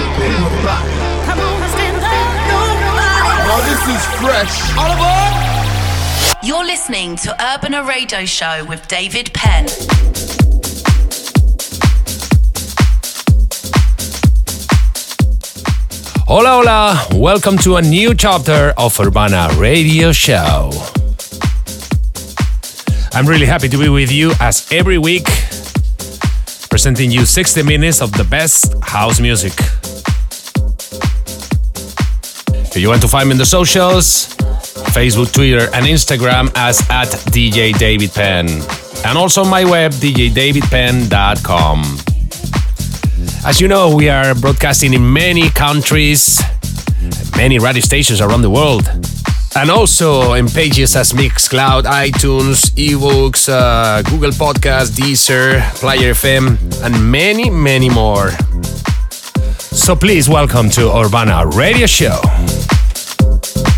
We're back. Come on, stand up. Nobody. Now this is fresh. All! You're listening to Urbana Radio Show with David Penn. Hola, hola. Welcome to a new chapter of Urbana Radio Show. I'm really happy to be with you as every week, presenting you 60 minutes of the best house music. If you want to find me in the socials, Facebook, Twitter, and Instagram as at DJ David Penn. And also my web, djdavidpenn.com. As you know, we are broadcasting in many countries, many radio stations around the world, and also in pages as Mixcloud, iTunes, iVoox, uh, Google Podcast, Deezer, Player FM, and many, many more. So please welcome to Urbana Radio Show you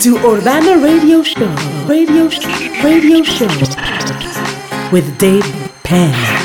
to Urbana Radio Show. Radio Show. Radio Show. With Dave Penn.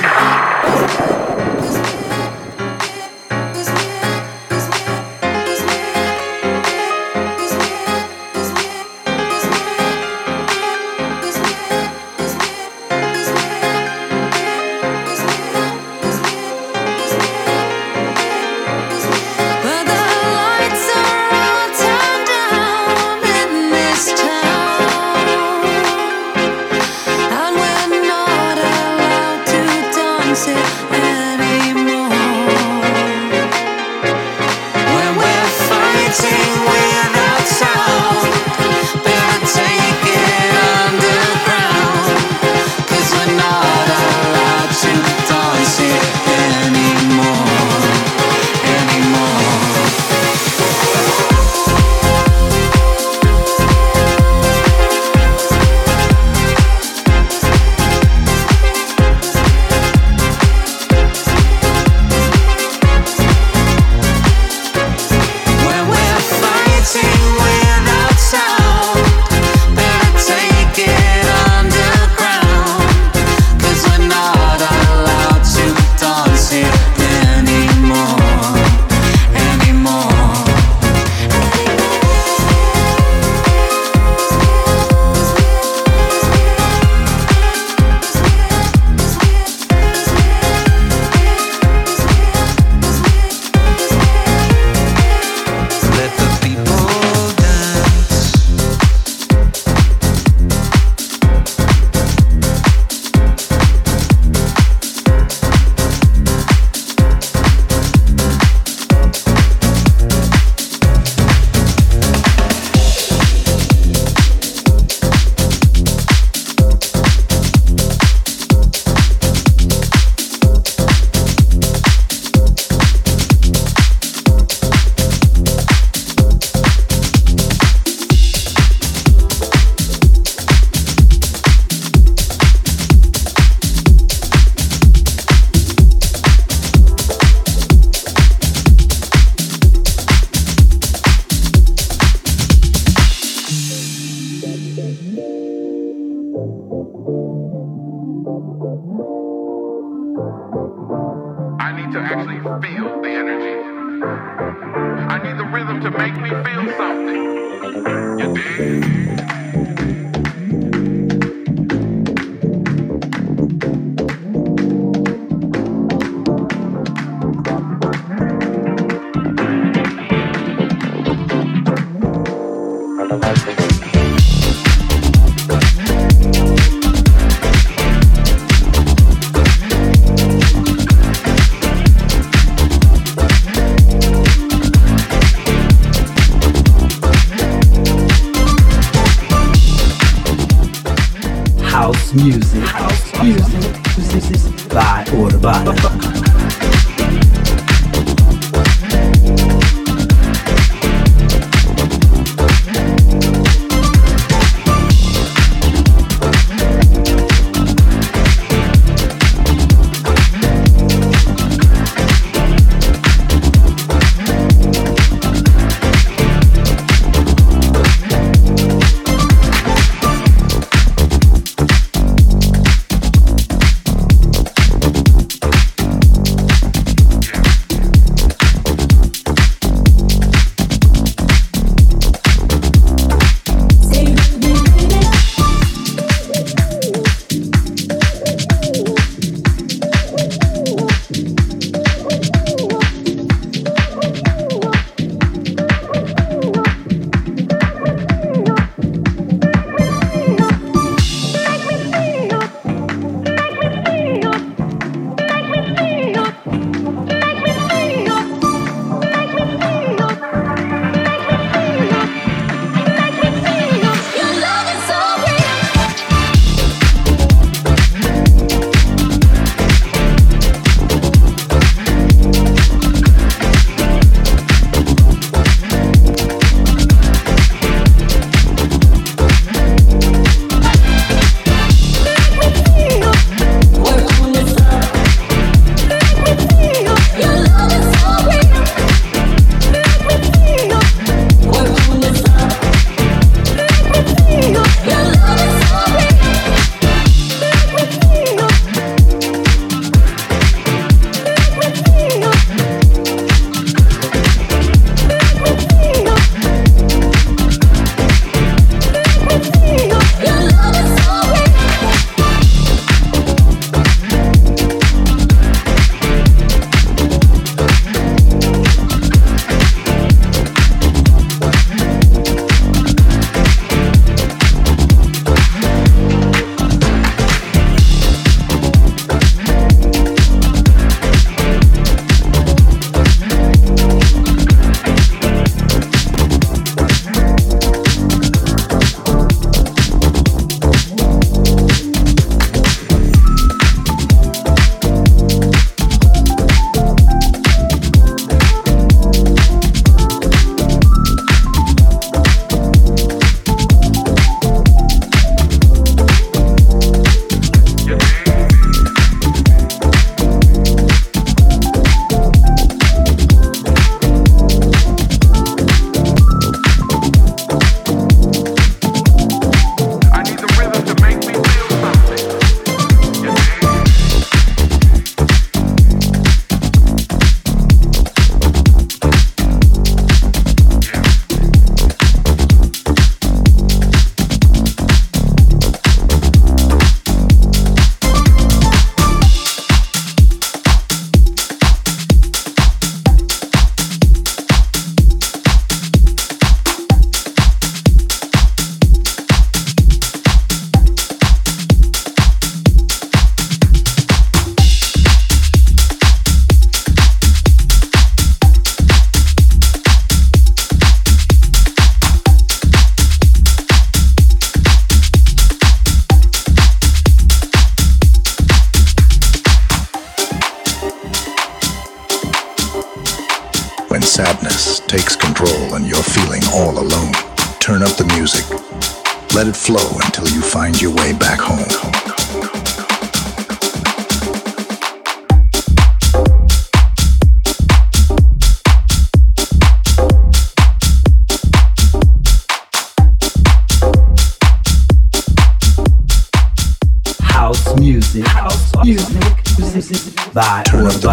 The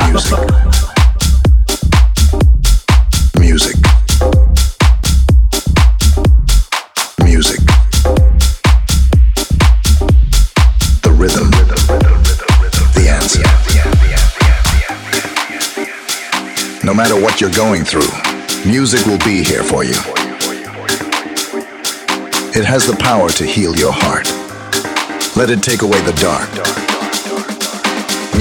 music. Music. Music. The rhythm. The answer. No matter what you're going through, music will be here for you. It has the power to heal your heart. Let it take away the dark.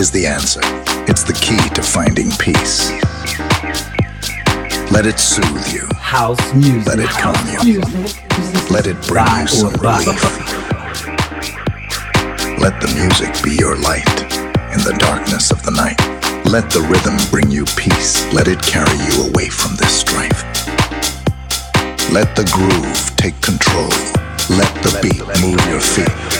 Is the answer. It's the key to finding peace. Let it soothe you. House music. Let it calm you. Let it bring you some relief. Let the music be your light in the darkness of the night. Let the rhythm bring you peace. Let it carry you away from this strife. Let the groove take control. Let the beat move your feet.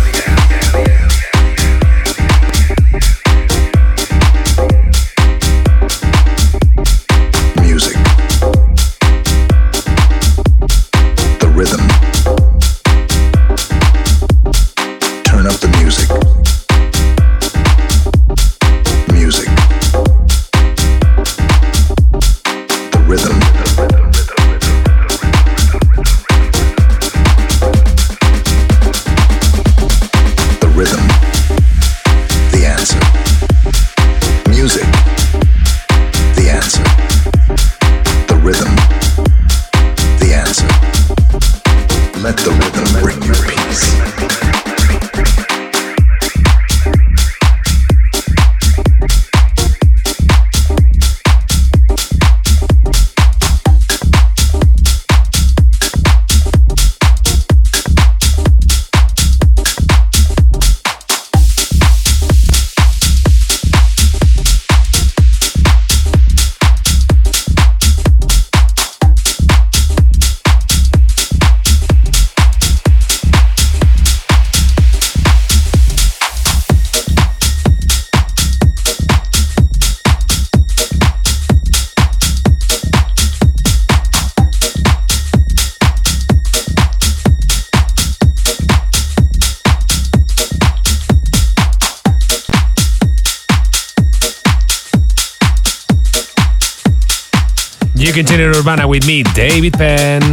With me, David Penn.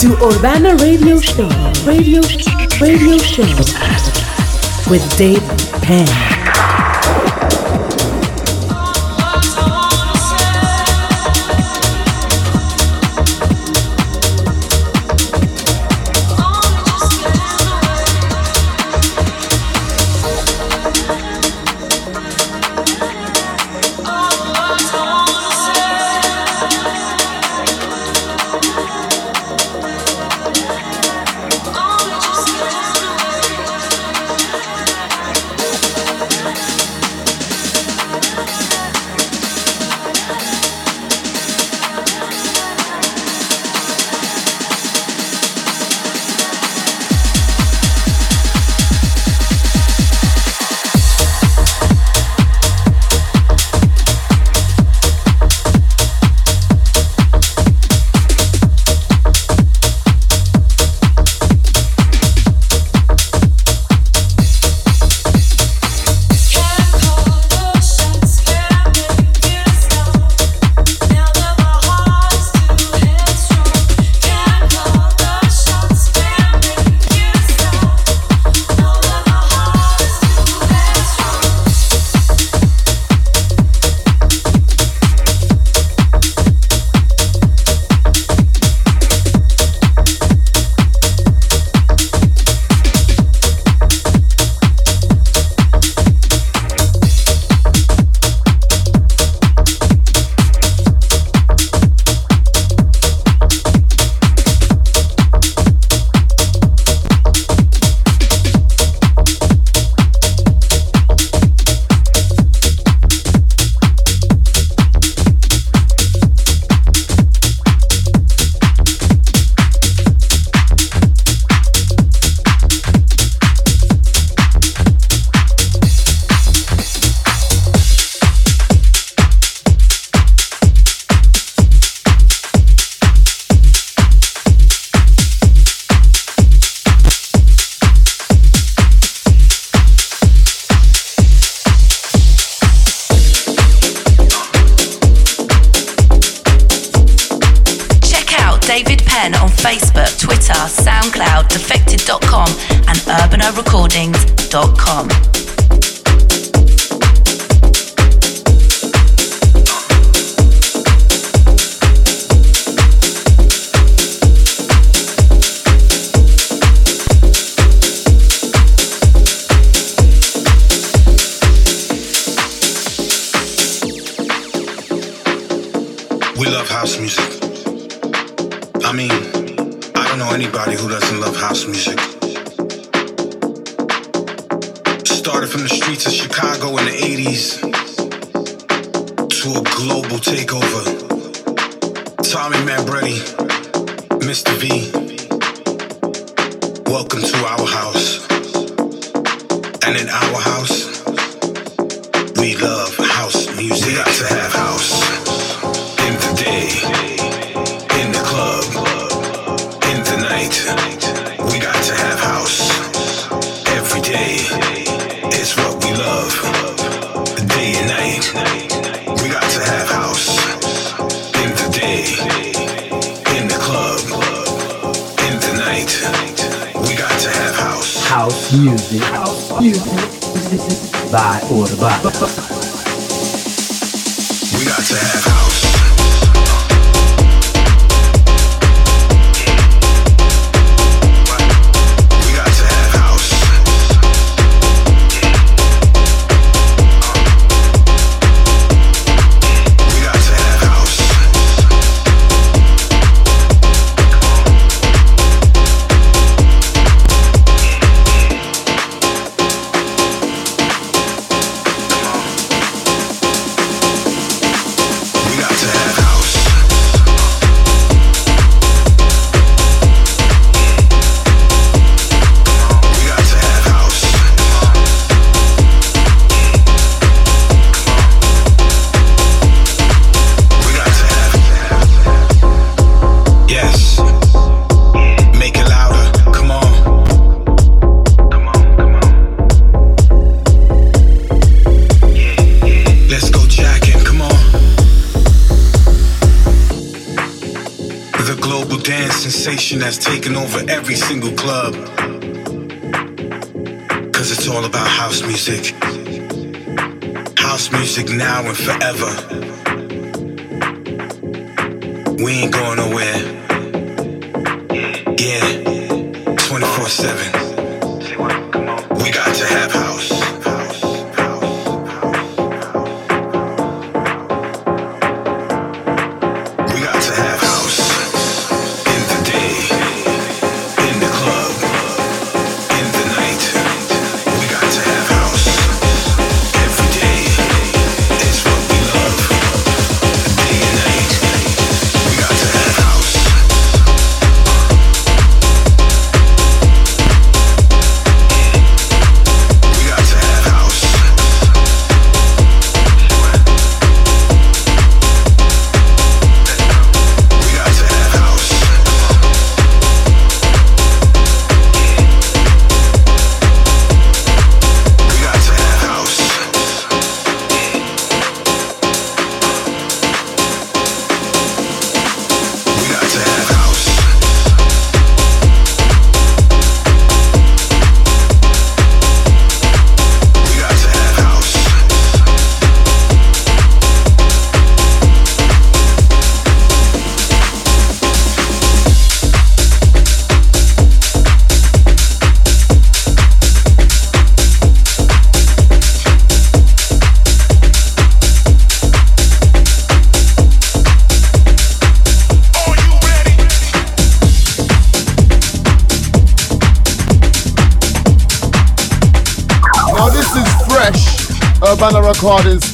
To Urbana Radio Show. Radio Radio Show with Dave Penn. By Urban. We got to have that's taken over every single club. Cause it's all about house music. House music now and forever. We ain't going nowhere. recordings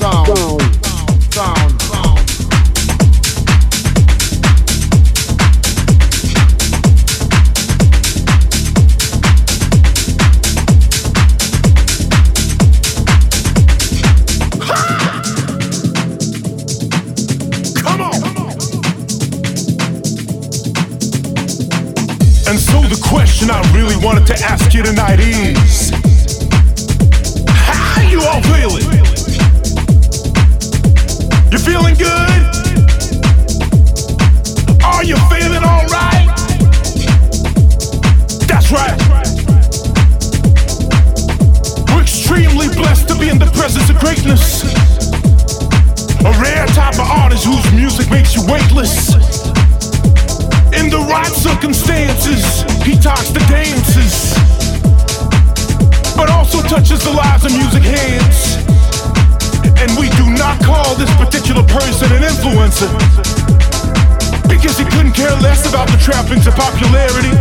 popularity.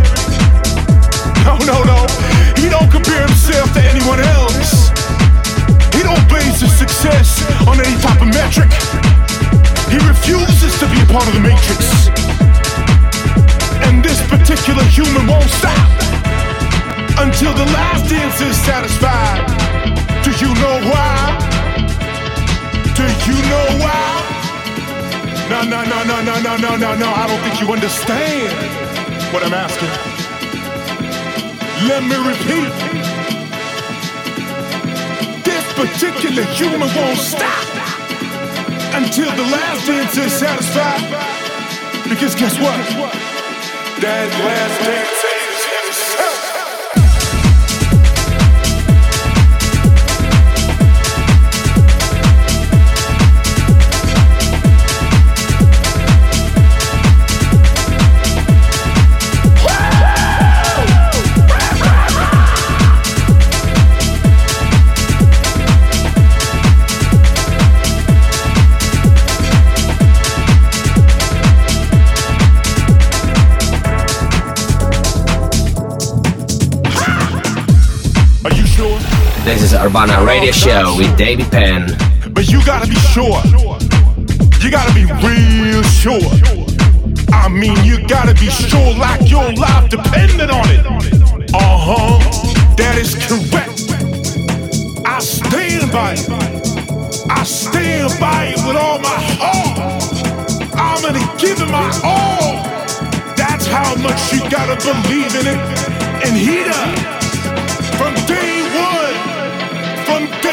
No, no, no. He don't compare himself to anyone else. He don't base his success on any type of metric. He refuses to be a part of the matrix. And this particular human won't stop until the last dance is satisfied. Do you know why? Do you know why? No, no, no, no, no, no, no, no, no. I don't think you understand what I'm asking. Let me repeat. This particular human won't stop until the last dance is satisfied. Because guess what? That last dance This is Urbana Radio Show with David Penn. But you gotta be sure. You gotta be real sure. I mean, you gotta be sure like your life depended on it. Uh huh. That is correct. I stand by it. I stand by it with all my heart. I'm gonna give it my all. That's how much you gotta believe in it. And he does. From day fun.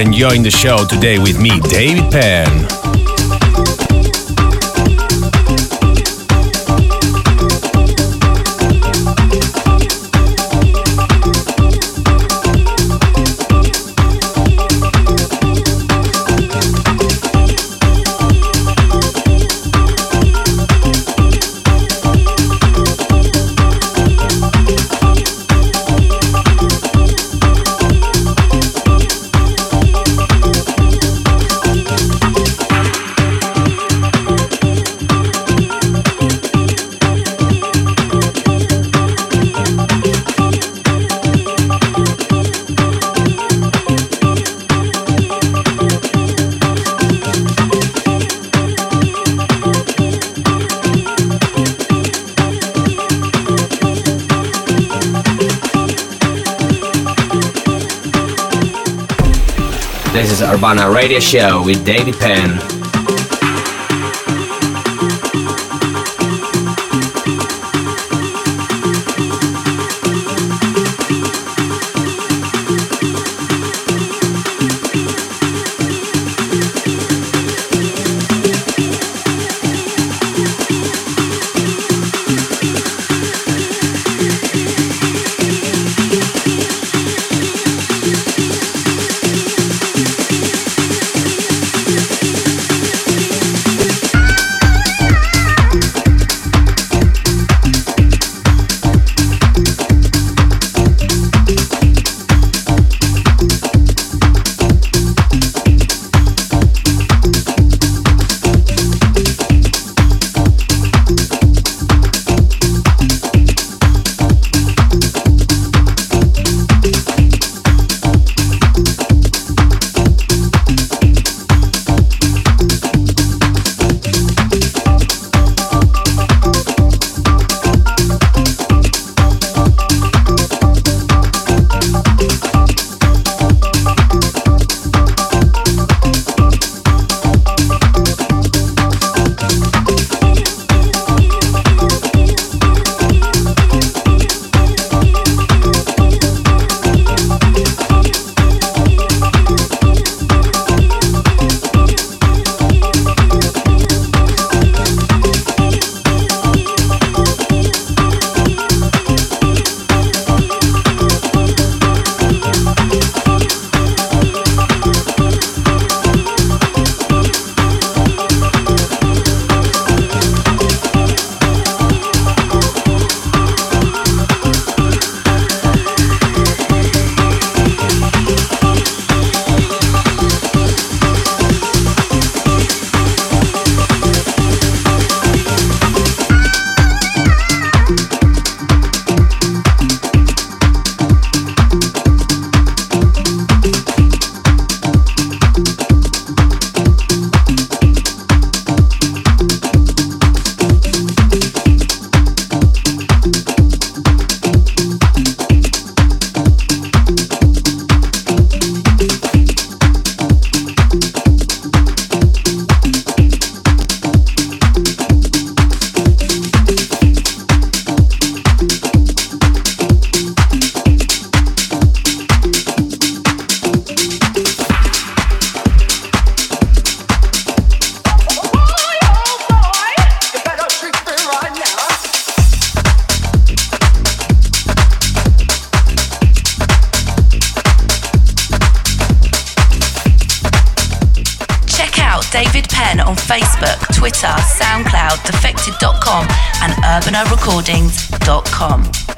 enjoying the show today with me, David Penn. Urbana Radio Show with David Penn. David Penn on Facebook, Twitter, SoundCloud, defected.com, and urbanarecordings.com.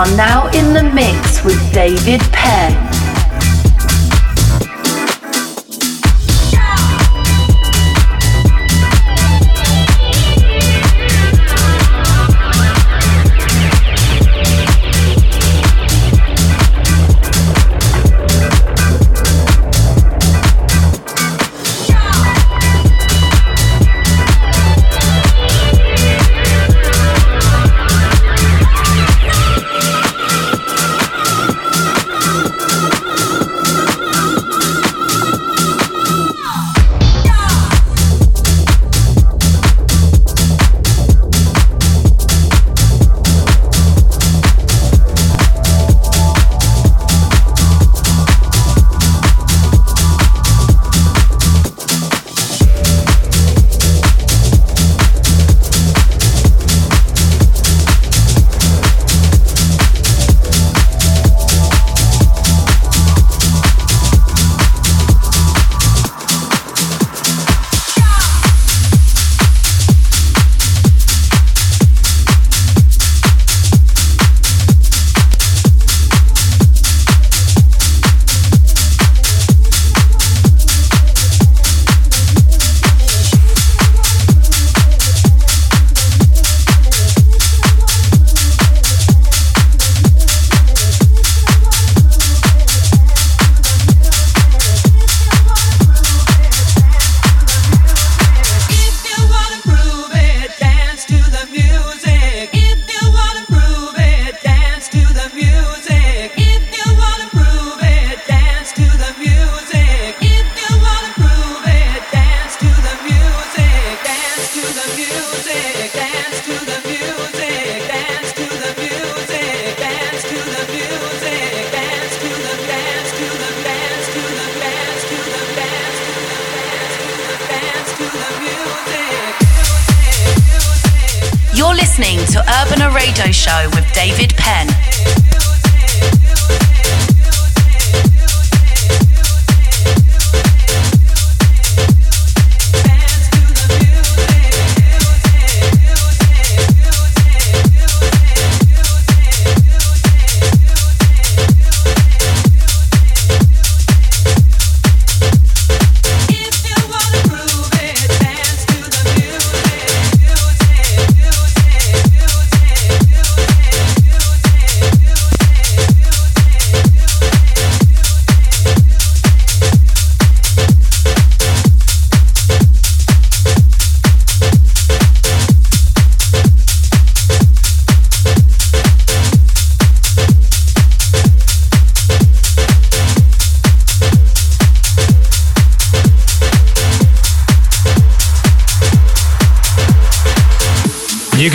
are now in the mix with David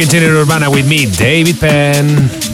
Continue Urbana with me, David Penn.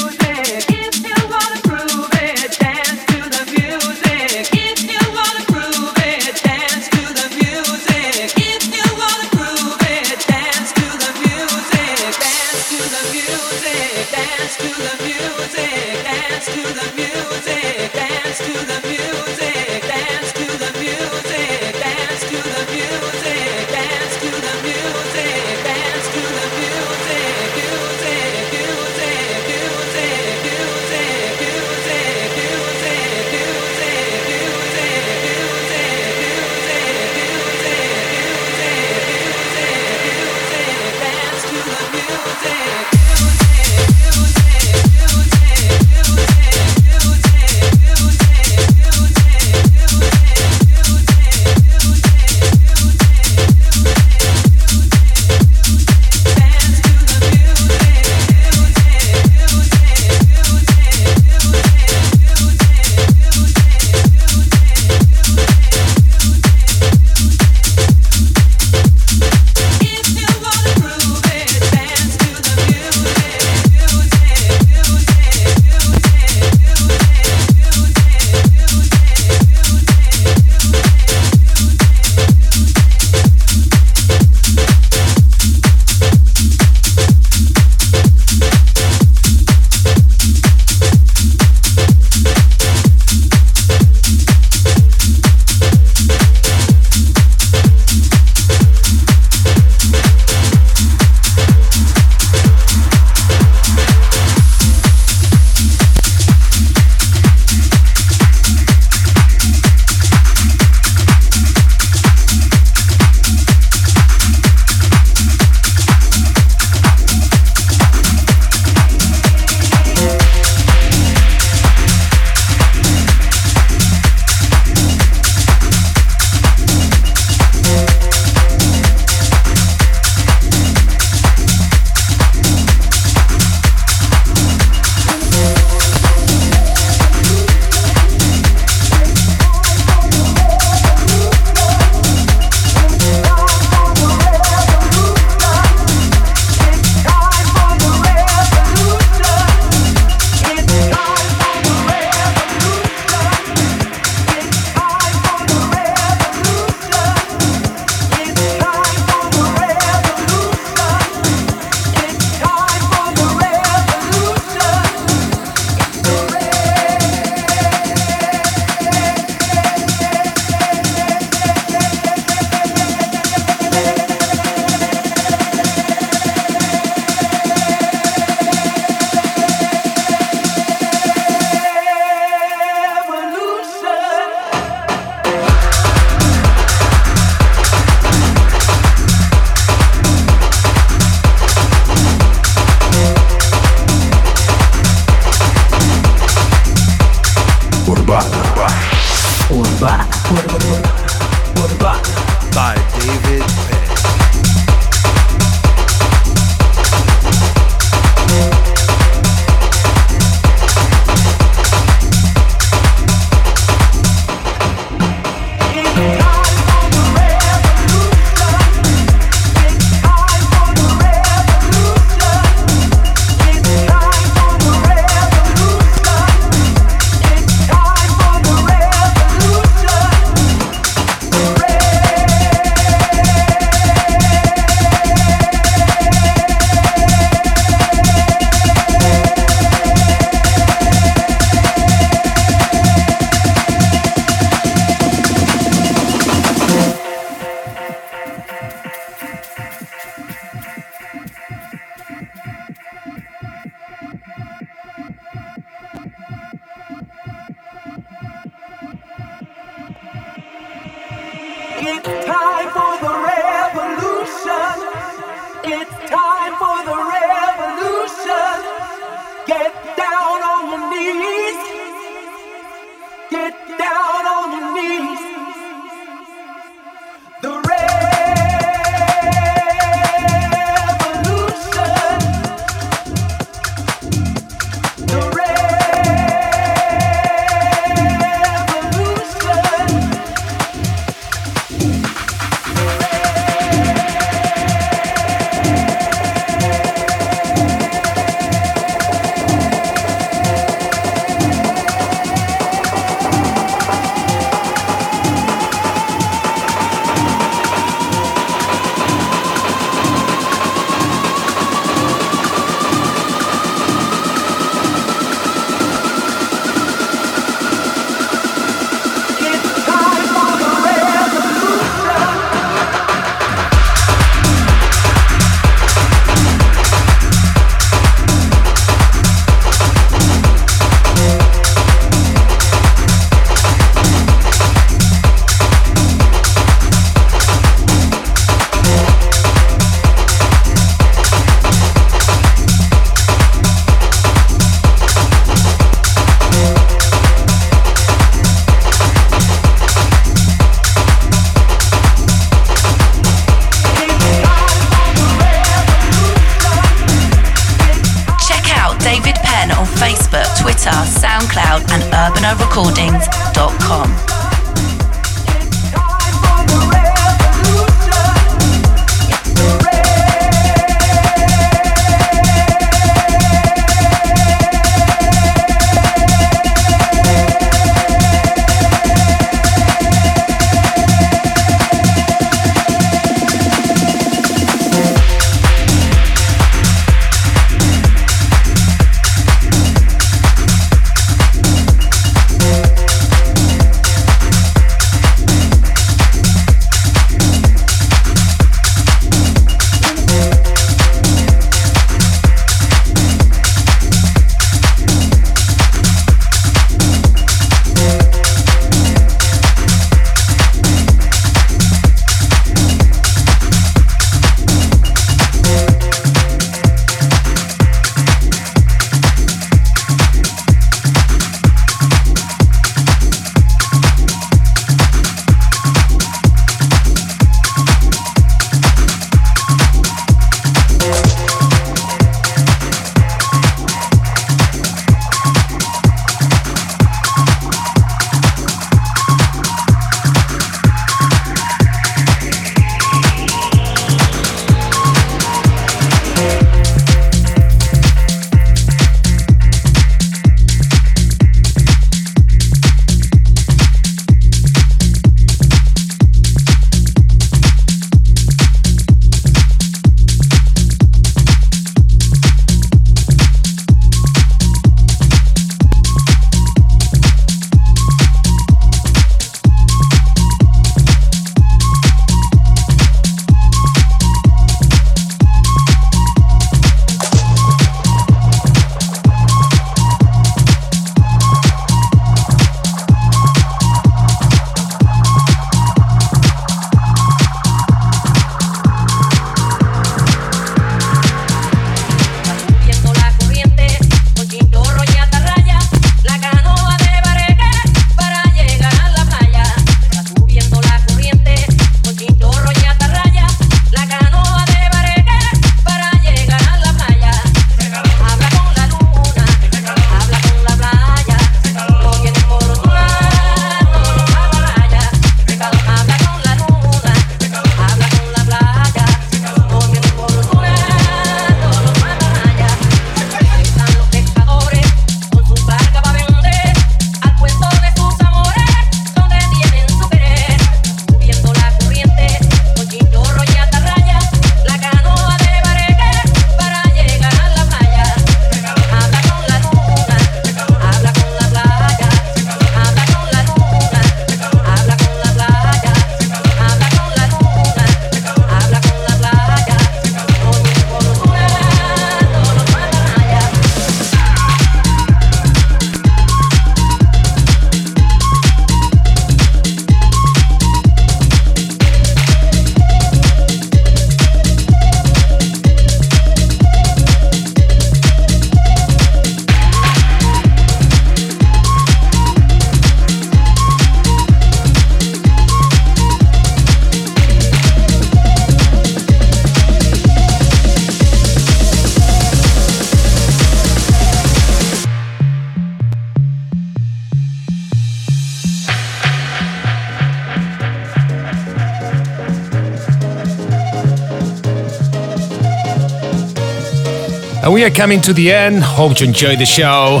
We are coming to the end. Hope you enjoyed the show.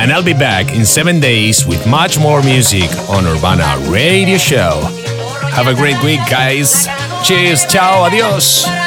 And I'll be back in seven days with much more music on Urbana Radio Show. Have a great week, guys. Cheers. Ciao. Adios.